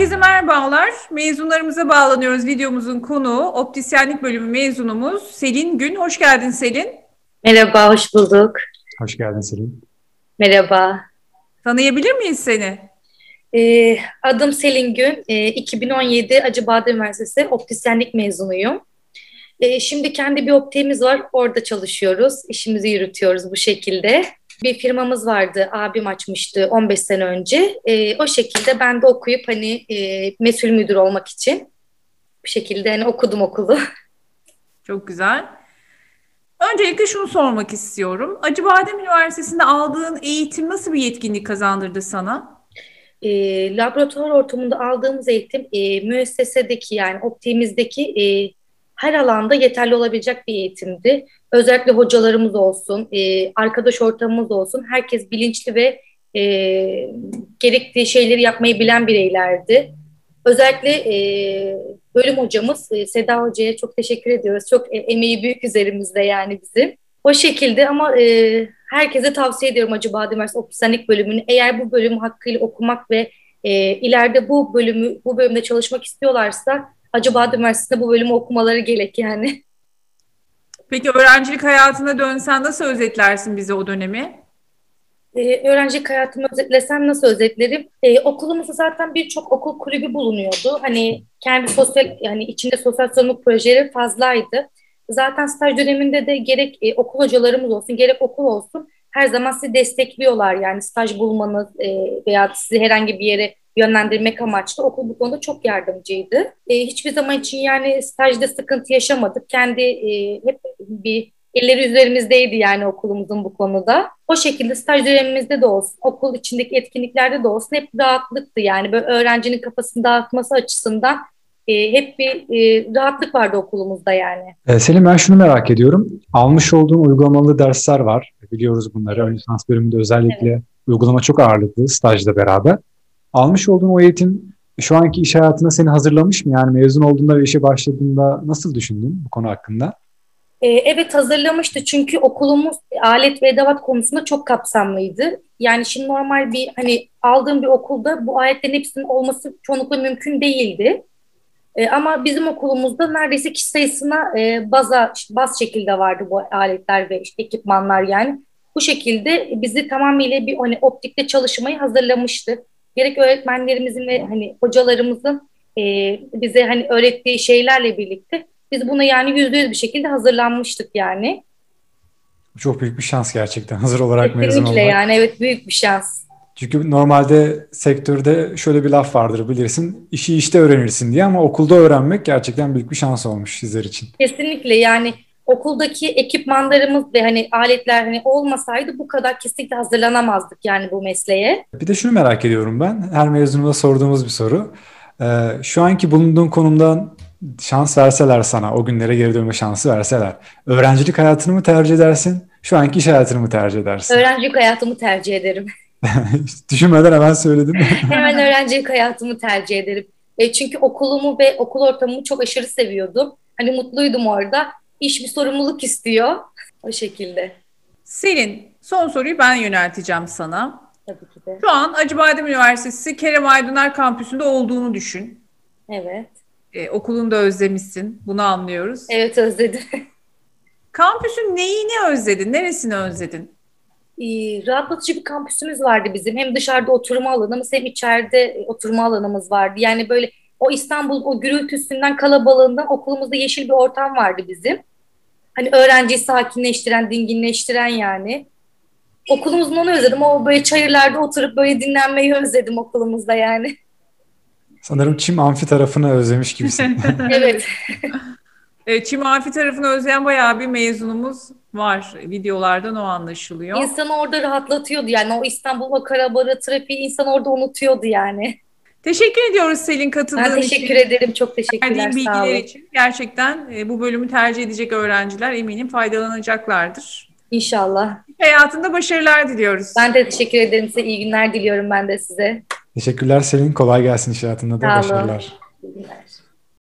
Herkese merhabalar. Mezunlarımıza bağlanıyoruz. Videomuzun konuğu optisyenlik bölümü mezunumuz Selin Gün. Hoş geldin Selin. Merhaba, hoş bulduk. Hoş geldin Selin. Merhaba. Tanıyabilir miyiz seni? Ee, adım Selin Gün. Ee, 2017 Acıbadem Üniversitesi optisyenlik mezunuyum. Ee, şimdi kendi bir optiğimiz var. Orada çalışıyoruz. İşimizi yürütüyoruz bu şekilde. Bir firmamız vardı. Abim açmıştı 15 sene önce. Ee, o şekilde ben de okuyup hani e, mesul müdür olmak için bu şekilde hani okudum okulu. Çok güzel. Öncelikle şunu sormak istiyorum. Acıbadem Üniversitesi'nde aldığın eğitim nasıl bir yetkinlik kazandırdı sana? E, laboratuvar ortamında aldığımız eğitim e, müessesedeki yani optiğimizdeki e, her alanda yeterli olabilecek bir eğitimdi. Özellikle hocalarımız olsun, e, arkadaş ortamımız olsun, herkes bilinçli ve e, gerektiği şeyleri yapmayı bilen bireylerdi. Özellikle e, bölüm hocamız e, Seda Hoca'ya çok teşekkür ediyoruz. Çok e, emeği büyük üzerimizde yani bizim. O şekilde ama e, herkese tavsiye ediyorum Acıbadem Üniversitesi Optisyenlik bölümünü. Eğer bu bölümü hakkıyla okumak ve e, ileride bu bölümü bu bölümde çalışmak istiyorlarsa Acıbadem Üniversitesi'nde bu bölümü okumaları gerek yani. Peki öğrencilik hayatına dönsen nasıl özetlersin bize o dönemi? Ee, öğrencilik hayatımı özetlesem nasıl özetlerim? Ee, okulumuzda zaten birçok okul kulübü bulunuyordu. Hani kendi sosyal yani içinde sosyal sorumluluk projeleri fazlaydı. Zaten staj döneminde de gerek e, okul hocalarımız olsun gerek okul olsun her zaman sizi destekliyorlar. Yani staj bulmanız e, veya sizi herhangi bir yere yönlendirmek amaçlı okul bu konuda çok yardımcıydı. E, hiçbir zaman için yani stajda sıkıntı yaşamadık. Kendi e, hep bir elleri üzerimizdeydi yani okulumuzun bu konuda. O şekilde staj dönemimizde de olsun, okul içindeki etkinliklerde de olsun hep rahatlıktı yani böyle öğrencinin kafasını dağıtması açısından e, hep bir e, rahatlık vardı okulumuzda yani. E, Selim ben şunu merak ediyorum. Almış olduğun uygulamalı dersler var. Biliyoruz bunları. Ön lisans bölümünde özellikle evet. uygulama çok ağırlıklı stajla beraber. Almış olduğun o eğitim şu anki iş hayatına seni hazırlamış mı? Yani mezun olduğunda ve işe başladığında nasıl düşündün bu konu hakkında? Ee, evet hazırlamıştı çünkü okulumuz alet ve edevat konusunda çok kapsamlıydı. Yani şimdi normal bir hani aldığım bir okulda bu aletlerin hepsinin olması çoğunlukla mümkün değildi. E, ama bizim okulumuzda neredeyse kişi sayısına e, baza baz şekilde vardı bu aletler ve işte ekipmanlar yani. Bu şekilde bizi tamamıyla bir hani optikte çalışmayı hazırlamıştı. Gerek öğretmenlerimizin ve hani hocalarımızın e, bize hani öğrettiği şeylerle birlikte biz buna yani yüzde yüz bir şekilde hazırlanmıştık yani. Çok büyük bir şans gerçekten hazır olarak Kesinlikle mezun olmak. Kesinlikle yani evet büyük bir şans. Çünkü normalde sektörde şöyle bir laf vardır bilirsin. işi işte öğrenirsin diye ama okulda öğrenmek gerçekten büyük bir şans olmuş sizler için. Kesinlikle yani okuldaki ekipmanlarımız ve hani aletler hani olmasaydı bu kadar kesinlikle hazırlanamazdık yani bu mesleğe. Bir de şunu merak ediyorum ben. Her mezunuma sorduğumuz bir soru. Ee, şu anki bulunduğun konumdan şans verseler sana, o günlere geri dönme şansı verseler. Öğrencilik hayatını mı tercih edersin? Şu anki iş hayatını mı tercih edersin? Öğrencilik hayatımı tercih ederim. Düşünmeden hemen söyledim. hemen öğrencilik hayatımı tercih ederim. E, çünkü okulumu ve okul ortamımı çok aşırı seviyordum. Hani mutluydum orada. İş bir sorumluluk istiyor. O şekilde. Selin, son soruyu ben yönelteceğim sana. Tabii ki de. Şu an Acıbadem Üniversitesi Kerem Aydınar kampüsünde olduğunu düşün. Evet. Ee, okulunu da özlemişsin. Bunu anlıyoruz. Evet özledim. Kampüsün neyini özledin? Neresini özledin? Ee, rahatlatıcı bir kampüsümüz vardı bizim. Hem dışarıda oturma alanımız hem içeride oturma alanımız vardı. Yani böyle o İstanbul o gürültüsünden kalabalığından okulumuzda yeşil bir ortam vardı bizim. Hani öğrenciyi sakinleştiren, dinginleştiren yani. Okulumuzun onu özledim. O böyle çayırlarda oturup böyle dinlenmeyi özledim okulumuzda yani. Sanırım Çim Amfi tarafını özlemiş gibisin. evet. E, Çim Amfi tarafını özleyen bayağı bir mezunumuz var. Videolardan o anlaşılıyor. İnsanı orada rahatlatıyordu yani. O İstanbul o karabalı trafiği insan orada unutuyordu yani. Teşekkür ediyoruz Selin katıldığın için. Ben teşekkür için. ederim. Çok teşekkürler. Verdiğin bilgiler için. Gerçekten e, bu bölümü tercih edecek öğrenciler eminim faydalanacaklardır. İnşallah. Hayatında başarılar diliyoruz. Ben de teşekkür ederim size. İyi günler diliyorum ben de size. Teşekkürler Selin. Kolay gelsin iş hayatında da. Başarılar. İyi günler.